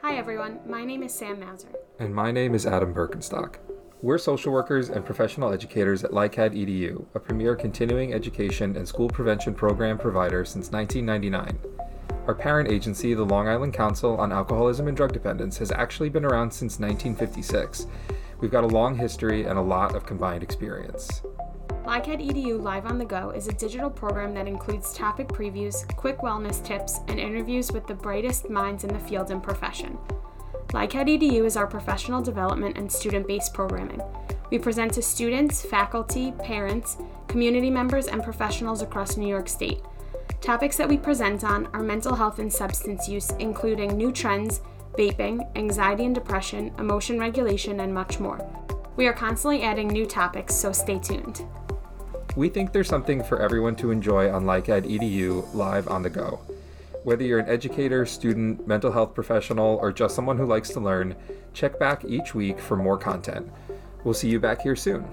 Hi everyone, my name is Sam Mazur. And my name is Adam Birkenstock. We're social workers and professional educators at LICADD EDU, a premier continuing education and school prevention program provider since 1999. Our parent agency, the Long Island Council on Alcoholism and Drug Dependence, has actually been around since 1956. We've got a long history and a lot of combined experience. LICADD EDU Live on the Go is a digital program that includes topic previews, quick wellness tips, and interviews with the brightest minds in the field and profession. LICADD EDU is our professional development and student based programming. We present to students, faculty, parents, community members, and professionals across New York State. Topics that we present on are mental health and substance use, including new trends, vaping, anxiety and depression, emotion regulation, and much more. We are constantly adding new topics, so stay tuned. We think there's something for everyone to enjoy on LICADD EDU live on the go. Whether you're an educator, student, mental health professional, or just someone who likes to learn, check back each week for more content. We'll see you back here soon.